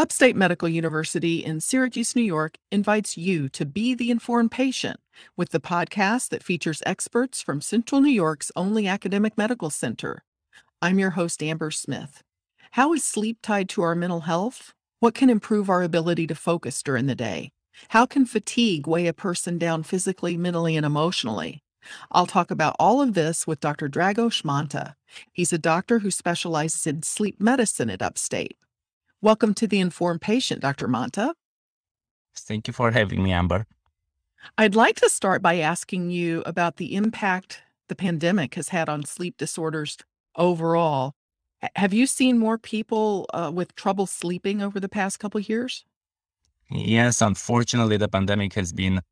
Upstate Medical University in Syracuse, New York invites you to be the informed patient with the podcast that features experts from Central New York's only academic medical center. I'm your host, Amber Smith. How is sleep tied to our mental health? What can improve our ability to focus during the day? How can fatigue weigh a person down physically, mentally, and emotionally? I'll talk about all of this with Dr. Dragos Manta. He's a doctor who specializes in sleep medicine at Upstate. Welcome to the Informed Patient, Dr. Manta. Thank you for having me, Amber. I'd like to start by asking you about the impact the pandemic has had on sleep disorders overall. Have you seen more people uh, with trouble sleeping over the past couple years? Yes, unfortunately, the pandemic has been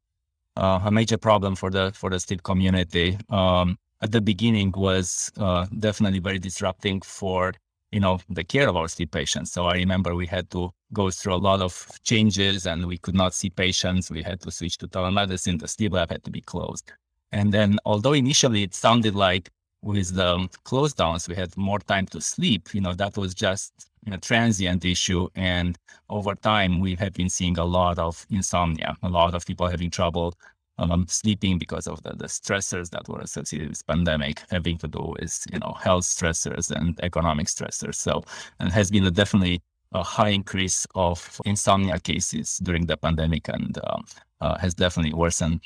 uh, a major problem for the for the sleep community. Um, at the beginning, was uh, definitely very disrupting for you know the care of our sleep patients. So I remember we had to go through a lot of changes, and we could not see patients. We had to switch to telemedicine. The sleep lab had to be closed. And then, although initially it sounded like with the close downs, we had more time to sleep. You know, that was just a transient issue. And over time, we have been seeing a lot of insomnia, a lot of people having trouble um, sleeping because of the, the stressors that were associated with pandemic, having to do with, you know, health stressors and economic stressors. So it has been a definitely a high increase of insomnia cases during the pandemic and um, uh, has definitely worsened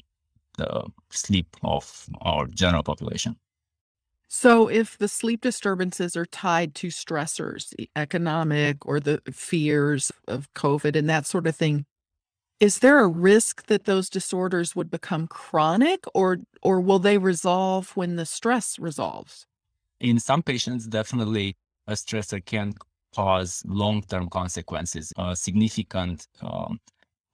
the sleep of our general population. So, if the sleep disturbances are tied to stressors, economic or the fears of COVID and that sort of thing, is there a risk that those disorders would become chronic or or will they resolve when the stress resolves? In some patients, definitely a stressor can cause long-term consequences. A significant um,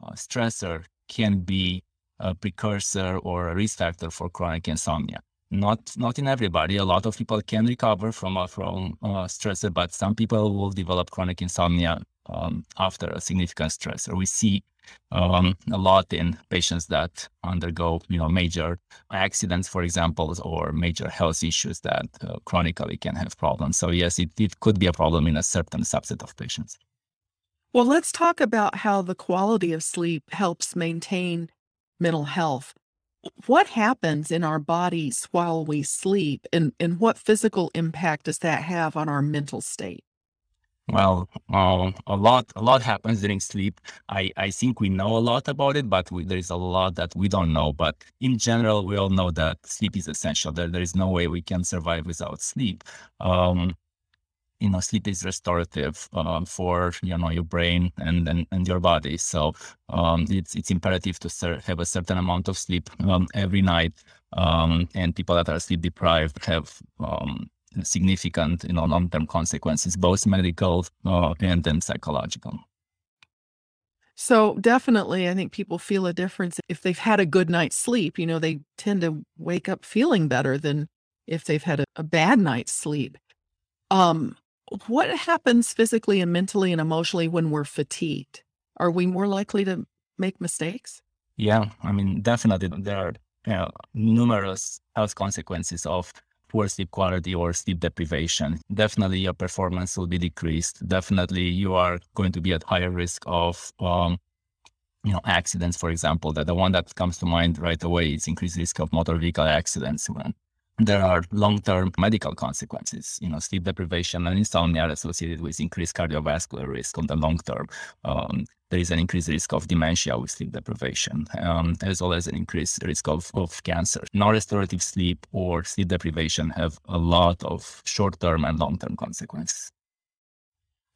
uh, stressor can be a precursor or a risk factor for chronic insomnia not not in everybody. A lot of people can recover from a from a stressor, but some people will develop chronic insomnia um, after a significant stressor. We see um, a lot in patients that undergo, you know, major accidents, for example, or major health issues that uh, chronically can have problems. So yes, it, it could be a problem in a certain subset of patients. Well, let's talk about how the quality of sleep helps maintain mental health what happens in our bodies while we sleep and, and what physical impact does that have on our mental state? Well, uh, a lot, a lot happens during sleep. I, I think we know a lot about it, but we, there is a lot that we don't know. But in general, we all know that sleep is essential. There, there is no way we can survive without sleep. Um, you know sleep is restorative uh, for you know your brain and and, and your body so um, it's it's imperative to ser- have a certain amount of sleep um, every night um, and people that are sleep deprived have um, significant you know long-term consequences both medical uh, and then psychological so definitely i think people feel a difference if they've had a good night's sleep you know they tend to wake up feeling better than if they've had a, a bad night's sleep um what happens physically and mentally and emotionally when we're fatigued? Are we more likely to make mistakes? Yeah, I mean, definitely there are you know, numerous health consequences of poor sleep quality or sleep deprivation. Definitely your performance will be decreased. Definitely you are going to be at higher risk of um, you know, accidents, for example, that the one that comes to mind right away is increased risk of motor vehicle accidents when there are long-term medical consequences. You know, sleep deprivation and insomnia are associated with increased cardiovascular risk on the long term. Um, there is an increased risk of dementia with sleep deprivation, um, as well as an increased risk of, of cancer. Non-restorative sleep or sleep deprivation have a lot of short-term and long-term consequences.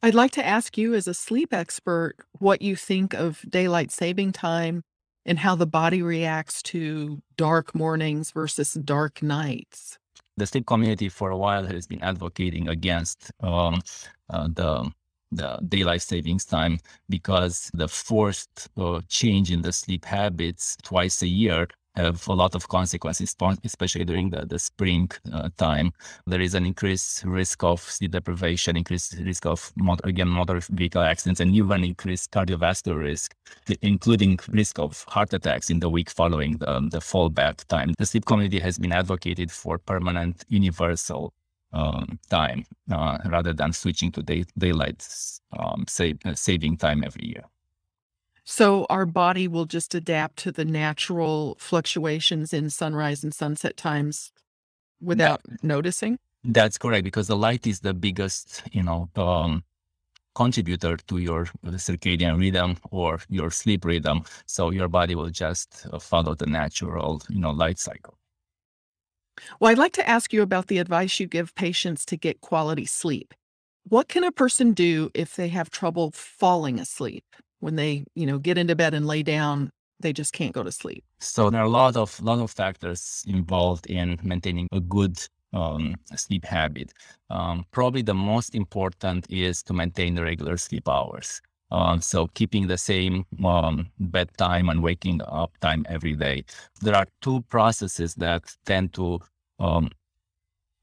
I'd like to ask you, as a sleep expert, what you think of daylight saving time and how the body reacts to dark mornings versus dark nights. The sleep community for a while has been advocating against um, uh, the the daylight savings time because the forced uh, change in the sleep habits twice a year have a lot of consequences, especially during the, the spring uh, time. There is an increased risk of sleep deprivation, increased risk of, motor, again, motor vehicle accidents, and even increased cardiovascular risk, including risk of heart attacks in the week following the, the fallback time. The sleep community has been advocated for permanent universal um, time uh, rather than switching to day, daylight um, save, uh, saving time every year. So our body will just adapt to the natural fluctuations in sunrise and sunset times without noticing? That's correct because the light is the biggest, you know, um, contributor to your circadian rhythm or your sleep rhythm. So your body will just uh, follow the natural, you know, light cycle. Well, I'd like to ask you about the advice you give patients to get quality sleep. What can a person do if they have trouble falling asleep when they, you know, get into bed and lay down? They just can't go to sleep. So there are a lot of lot of factors involved in maintaining a good um, sleep habit. Um, probably the most important is to maintain the regular sleep hours. Um, so keeping the same um, bedtime and waking up time every day. There are two processes that tend to um,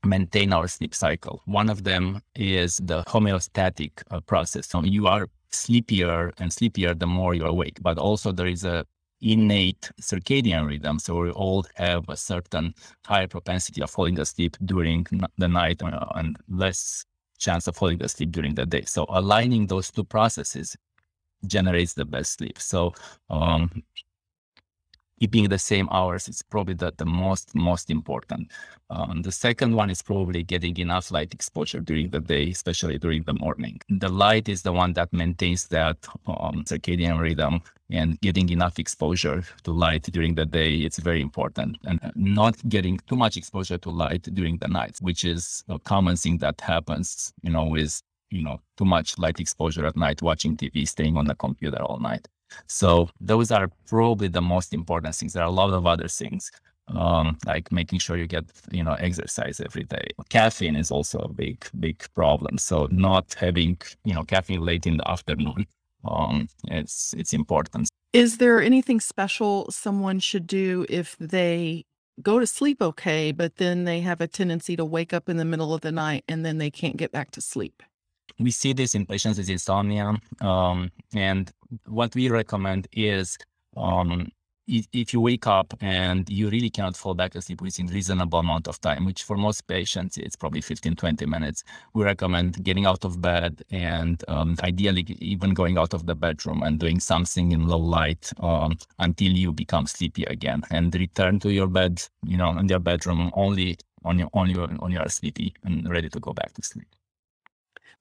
maintain our sleep cycle. One of them is the homeostatic uh, process. So you are sleepier and sleepier the more you're awake, but also there is a innate circadian rhythm. So we all have a certain higher propensity of falling asleep during the night uh, and less chance of falling asleep during the day. So aligning those two processes generates the best sleep. So um, keeping the same hours is probably the, the most most important. Um, the second one is probably getting enough light exposure during the day, especially during the morning. The light is the one that maintains that um, circadian rhythm, and getting enough exposure to light during the day it's very important. And not getting too much exposure to light during the night, which is a common thing that happens, you know, with you know too much light exposure at night, watching TV, staying on the computer all night. So those are probably the most important things. There are a lot of other things, um, like making sure you get you know exercise every day. Caffeine is also a big big problem. So not having you know caffeine late in the afternoon, um, it's it's important. Is there anything special someone should do if they go to sleep okay, but then they have a tendency to wake up in the middle of the night and then they can't get back to sleep? We see this in patients with insomnia. Um, and what we recommend is um, if, you wake up and you really cannot fall back asleep within reasonable amount of time, which for most patients it's probably 15, 20 minutes, we recommend getting out of bed and um, ideally even going out of the bedroom and doing something in low light um, until you become sleepy again and return to your bed, you know, in your bedroom only on your, on your, on your sleepy and ready to go back to sleep.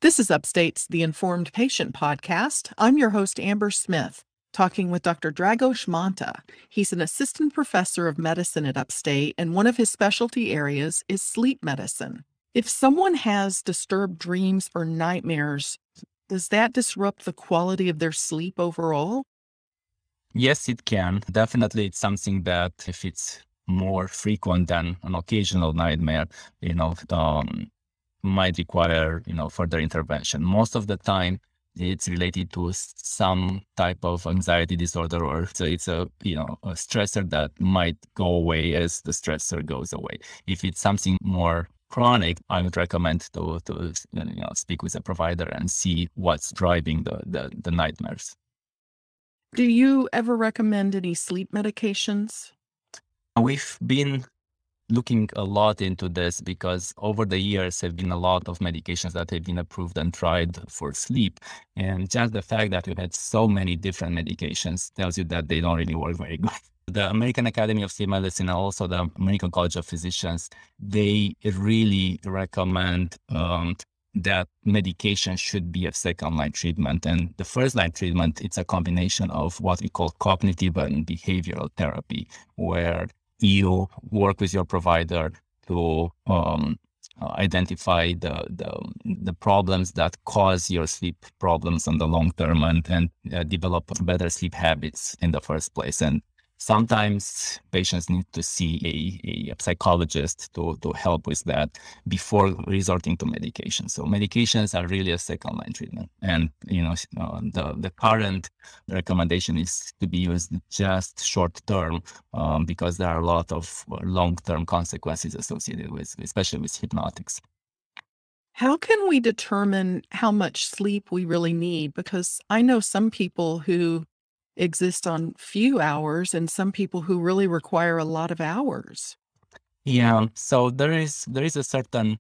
This is Upstate's The Informed Patient podcast. I'm your host, Amber Smith, talking with Dr. Dragos Manta. He's an assistant professor of medicine at Upstate, and one of his specialty areas is sleep medicine. If someone has disturbed dreams or nightmares, does that disrupt the quality of their sleep overall? Yes, it can. Definitely, it's something that if it's more frequent than an occasional nightmare, you know, um, might require you know further intervention. Most of the time it's related to some type of anxiety disorder or so it's a you know a stressor that might go away as the stressor goes away. If it's something more chronic i would recommend to to you know speak with a provider and see what's driving the the, the nightmares. Do you ever recommend any sleep medications? We've been looking a lot into this because over the years have been a lot of medications that have been approved and tried for sleep and just the fact that we had so many different medications tells you that they don't really work very good the american academy of sleep medicine and also the american college of physicians they really recommend um, that medication should be a second line treatment. And the first line treatment, it's a combination of what we call cognitive and behavioral therapy, where you work with your provider to um, uh, identify the, the, the problems that cause your sleep problems on the long term and and uh, develop better sleep habits in the first place. And sometimes patients need to see a, a, psychologist to, to help with that before resorting to medication. So medications are really a second line treatment. And, you know, uh, the, the current recommendation is to be used just short term um, because there are a lot of long term consequences associated with, especially with hypnotics. How can we determine how much sleep we really need? Because I know some people who exist on few hours and some people who really require a lot of hours. Yeah. So there is there is a certain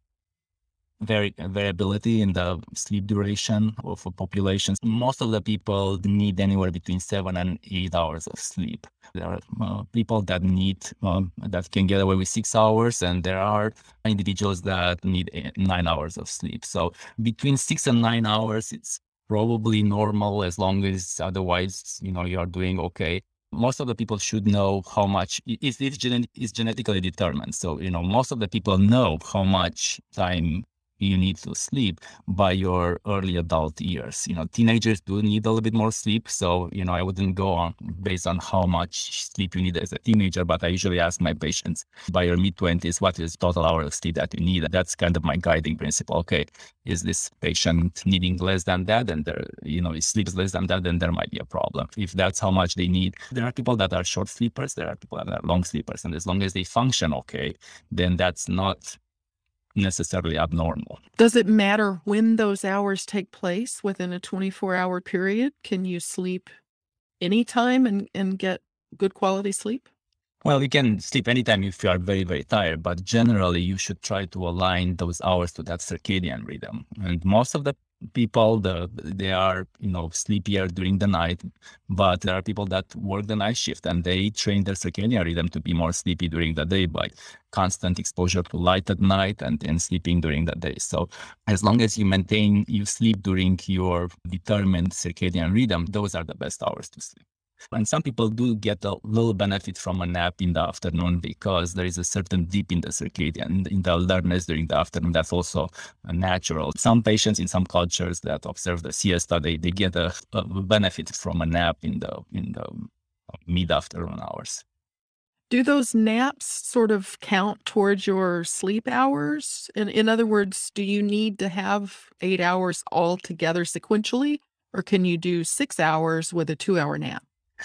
very variability in the sleep duration of populations. Most of the people need anywhere between seven and eight hours of sleep. There are uh, people that need um, that can get away with six hours, and there are individuals that need eight, nine hours of sleep. So between six and nine hours, it's probably normal as long as otherwise you know you are doing okay. Most of the people should know how much it's, it's, genet- it's genetically determined. So you know most of the people know how much time you need to sleep by your early adult years. You know, teenagers do need a little bit more sleep. So, you know, I wouldn't go on based on how much sleep you need as a teenager, but I usually ask my patients by your mid 20s, what is total hour of sleep that you need? That's kind of my guiding principle. Okay, is this patient needing less than that? And there, you know, if sleeps less than that, then there might be a problem. If that's how much they need, there are people that are short sleepers, there are people that are long sleepers. And as long as they function okay, then that's not necessarily abnormal. Does it matter when those hours take place within a 24 hour period? Can you sleep anytime and, and get good quality sleep? Well, you can sleep anytime if you are very, very tired, but generally you should try to align those hours to that circadian rhythm. And most of the people the they are you know sleepier during the night but there are people that work the night shift and they train their circadian rhythm to be more sleepy during the day by constant exposure to light at night and then sleeping during the day. So as long as you maintain you sleep during your determined circadian rhythm those are the best hours to sleep and some people do get a little benefit from a nap in the afternoon because there is a certain dip in the circadian, in the alertness during the afternoon. That's also natural. Some patients in some cultures that observe the siesta, they, they get a, a benefit from a nap in the in the um, mid afternoon hours. Do those naps sort of count towards your sleep hours? In, in other words, do you need to have eight hours all together sequentially, or can you do six hours with a two hour nap?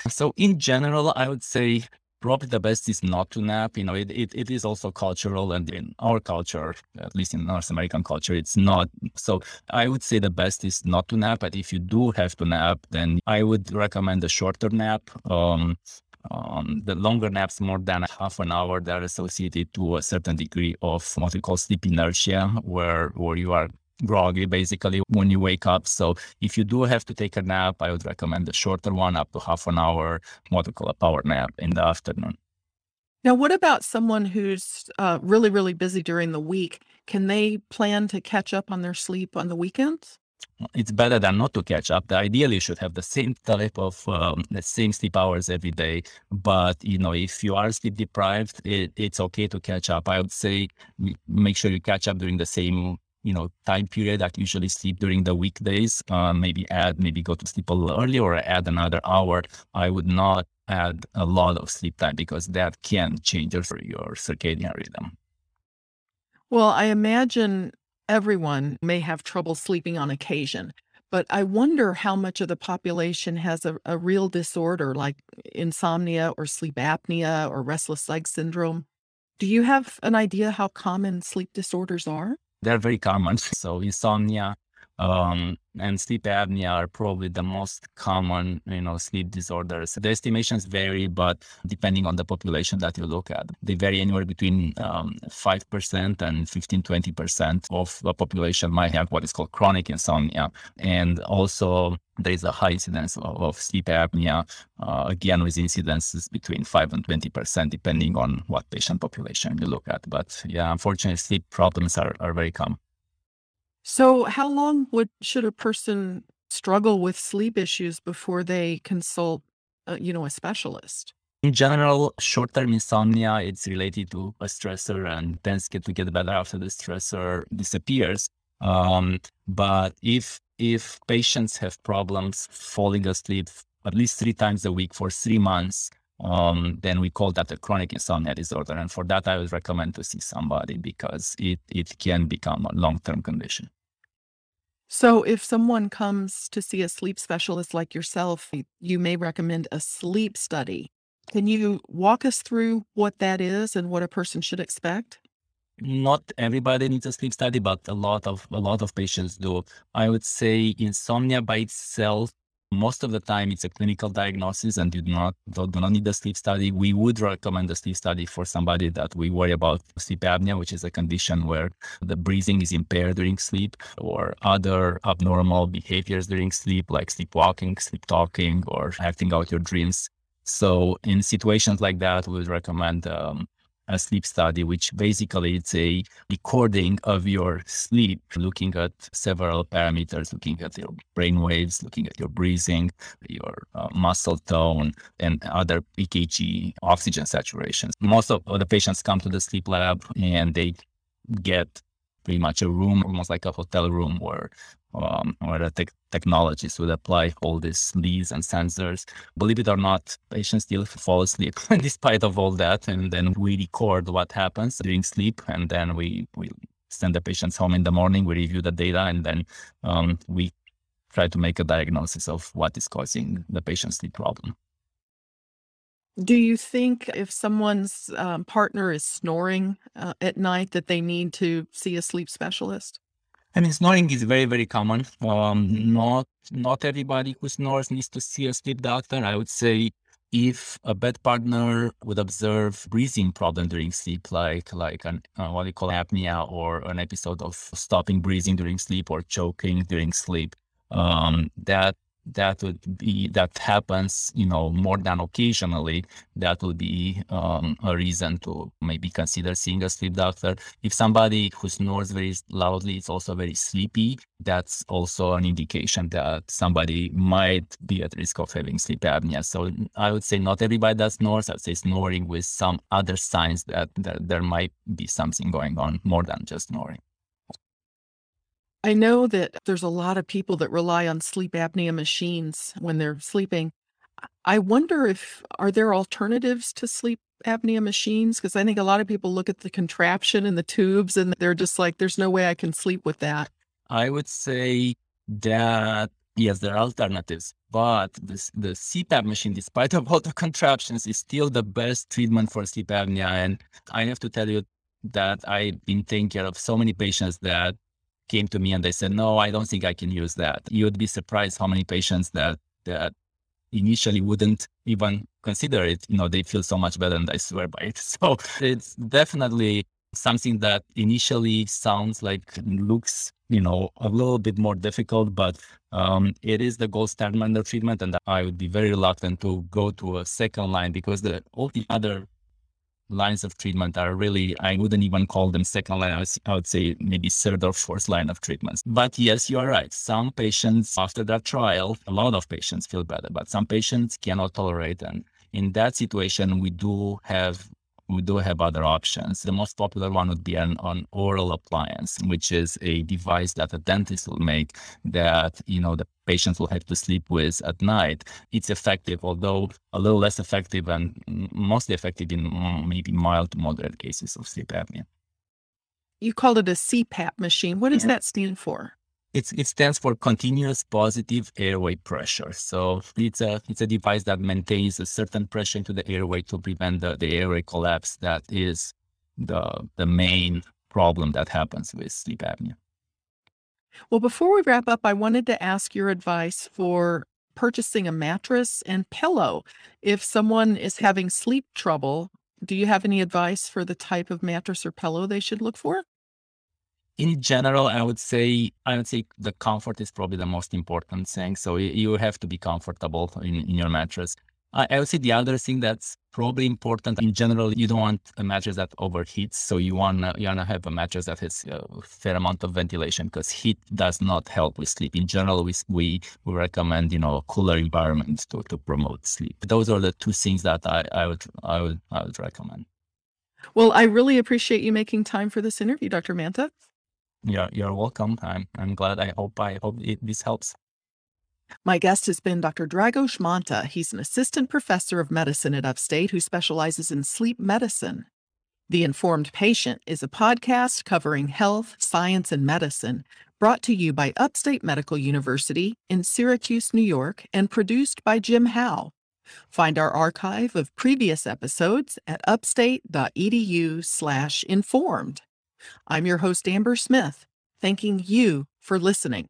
So in general, I would say probably the best is not to nap. You know, it, it, it is also cultural and in our culture, at least in North American culture, it's not. So I would say the best is not to nap. But if you do have to nap, then I would recommend a shorter nap. Um, um, the longer naps, more than half an hour, they are associated to a certain degree of what we call sleep inertia, where where you are groggy basically when you wake up. So if you do have to take a nap, I would recommend a shorter one up to half an hour, what we call a power nap in the afternoon. Now, what about someone who's uh, really, really busy during the week? Can they plan to catch up on their sleep on the weekends? It's better than not to catch up. The ideally, you should have the same type of um, the same sleep hours every day. But you know, if you are sleep deprived, it, it's okay to catch up. I would say make sure you catch up during the same you know time period that usually sleep during the weekdays uh, maybe add maybe go to sleep a little early or add another hour i would not add a lot of sleep time because that can change your, your circadian rhythm. Well i imagine everyone may have trouble sleeping on occasion but i wonder how much of the population has a, a real disorder like insomnia or sleep apnea or restless leg syndrome. Do you have an idea how common sleep disorders are they're very common. So insomnia um, and sleep apnea are probably the most common, you know, sleep disorders. The estimations vary, but depending on the population that you look at, they vary anywhere between um, 5% and 15, 20% of the population might have what is called chronic insomnia. And also there is a high incidence of, of sleep apnea, uh, again, with incidences between 5 and 20%, depending on what patient population you look at. But yeah, unfortunately, sleep problems are, are very common. So, how long would should a person struggle with sleep issues before they consult, uh, you know, a specialist? In general, short-term insomnia it's related to a stressor and tends get to get better after the stressor disappears. Um, but if if patients have problems falling asleep at least three times a week for three months, um, then we call that a chronic insomnia disorder. And for that, I would recommend to see somebody because it, it can become a long term condition. So, if someone comes to see a sleep specialist like yourself, you may recommend a sleep study. Can you walk us through what that is and what a person should expect? Not everybody needs a sleep study, but a lot of a lot of patients do. I would say insomnia by itself most of the time it's a clinical diagnosis and you do not do not need a sleep study. We would recommend a sleep study for somebody that we worry about sleep apnea, which is a condition where the breathing is impaired during sleep, or other abnormal behaviors during sleep, like sleepwalking, sleep talking, or acting out your dreams. So in situations like that, we would recommend um, a sleep study, which basically it's a recording of your sleep, looking at several parameters, looking at your brain waves, looking at your breathing, your uh, muscle tone, and other EKG oxygen saturations. Most of the patients come to the sleep lab and they get pretty much a room, almost like a hotel room where um, where the te- technologies would apply all these leads and sensors. Believe it or not, patients still fall asleep despite of all that. And then we record what happens during sleep, and then we we send the patients home in the morning. We review the data, and then um, we try to make a diagnosis of what is causing the patient's sleep problem. Do you think if someone's um, partner is snoring uh, at night that they need to see a sleep specialist? I mean, snoring is very, very common. Um, not not everybody who snores needs to see a sleep doctor. I would say if a bed partner would observe breathing problem during sleep, like like an uh, what we call apnea or an episode of stopping breathing during sleep or choking during sleep, um, that that would be that happens you know more than occasionally that would be um, a reason to maybe consider seeing a sleep doctor. If somebody who snores very loudly is also very sleepy that's also an indication that somebody might be at risk of having sleep apnea. So i would say not everybody that snores i'd say snoring with some other signs that, that there might be something going on more than just snoring I know that there's a lot of people that rely on sleep apnea machines when they're sleeping. I wonder if are there alternatives to sleep apnea machines? Because I think a lot of people look at the contraption and the tubes and they're just like, there's no way I can sleep with that. I would say that yes, there are alternatives, but this, the CPAP machine, despite of all the contraptions, is still the best treatment for sleep apnea. And I have to tell you that I've been taking care of so many patients that came to me and they said, "No, I don't think I can use that." You would be surprised how many patients that that initially wouldn't even consider it. You know, they feel so much better, and I swear by it. So it's definitely something that initially sounds like looks you know a little bit more difficult but um, it is the gold standard treatment and i would be very reluctant to go to a second line because the all the other lines of treatment are really, I wouldn't even call them second line. I would say maybe third or fourth line of treatments. But yes, you are right. Some patients after that trial, a lot of patients feel better, but some patients cannot tolerate. And in that situation, we do have we do have other options. The most popular one would be an, an oral appliance, which is a device that a dentist will make that, you know, the patients will have to sleep with at night. It's effective, although a little less effective and mostly effective in maybe mild to moderate cases of sleep apnea. You called it a CPAP machine. What does yeah. that stand for? It's, it stands for continuous positive airway pressure. So it's a it's a device that maintains a certain pressure into the airway to prevent the, the airway collapse. That is the the main problem that happens with sleep apnea. Well, before we wrap up, I wanted to ask your advice for purchasing a mattress and pillow. If someone is having sleep trouble, do you have any advice for the type of mattress or pillow they should look for? In general, I would say I would say the comfort is probably the most important thing. So you have to be comfortable in, in your mattress. I, would say the other thing that's probably important in general, you don't want a mattress that overheats. So you want you want to have a mattress that has a fair amount of ventilation because heat does not help with sleep. In general, we we, we recommend you know a cooler environment to, to promote sleep. Those are the two things that I, I would I would I would recommend. Well, I really appreciate you making time for this interview, Dr. Manta. You're, you're welcome. I'm, I'm glad. I hope, I hope it, this helps. My guest has been Dr. Dragos Manta. He's an assistant professor of medicine at Upstate who specializes in sleep medicine. The Informed Patient is a podcast covering health, science, and medicine brought to you by Upstate Medical University in Syracuse, New York, and produced by Jim Howe. Find our archive of previous episodes at upstate.edu/informed. I'm your host, Amber Smith, thanking you for listening.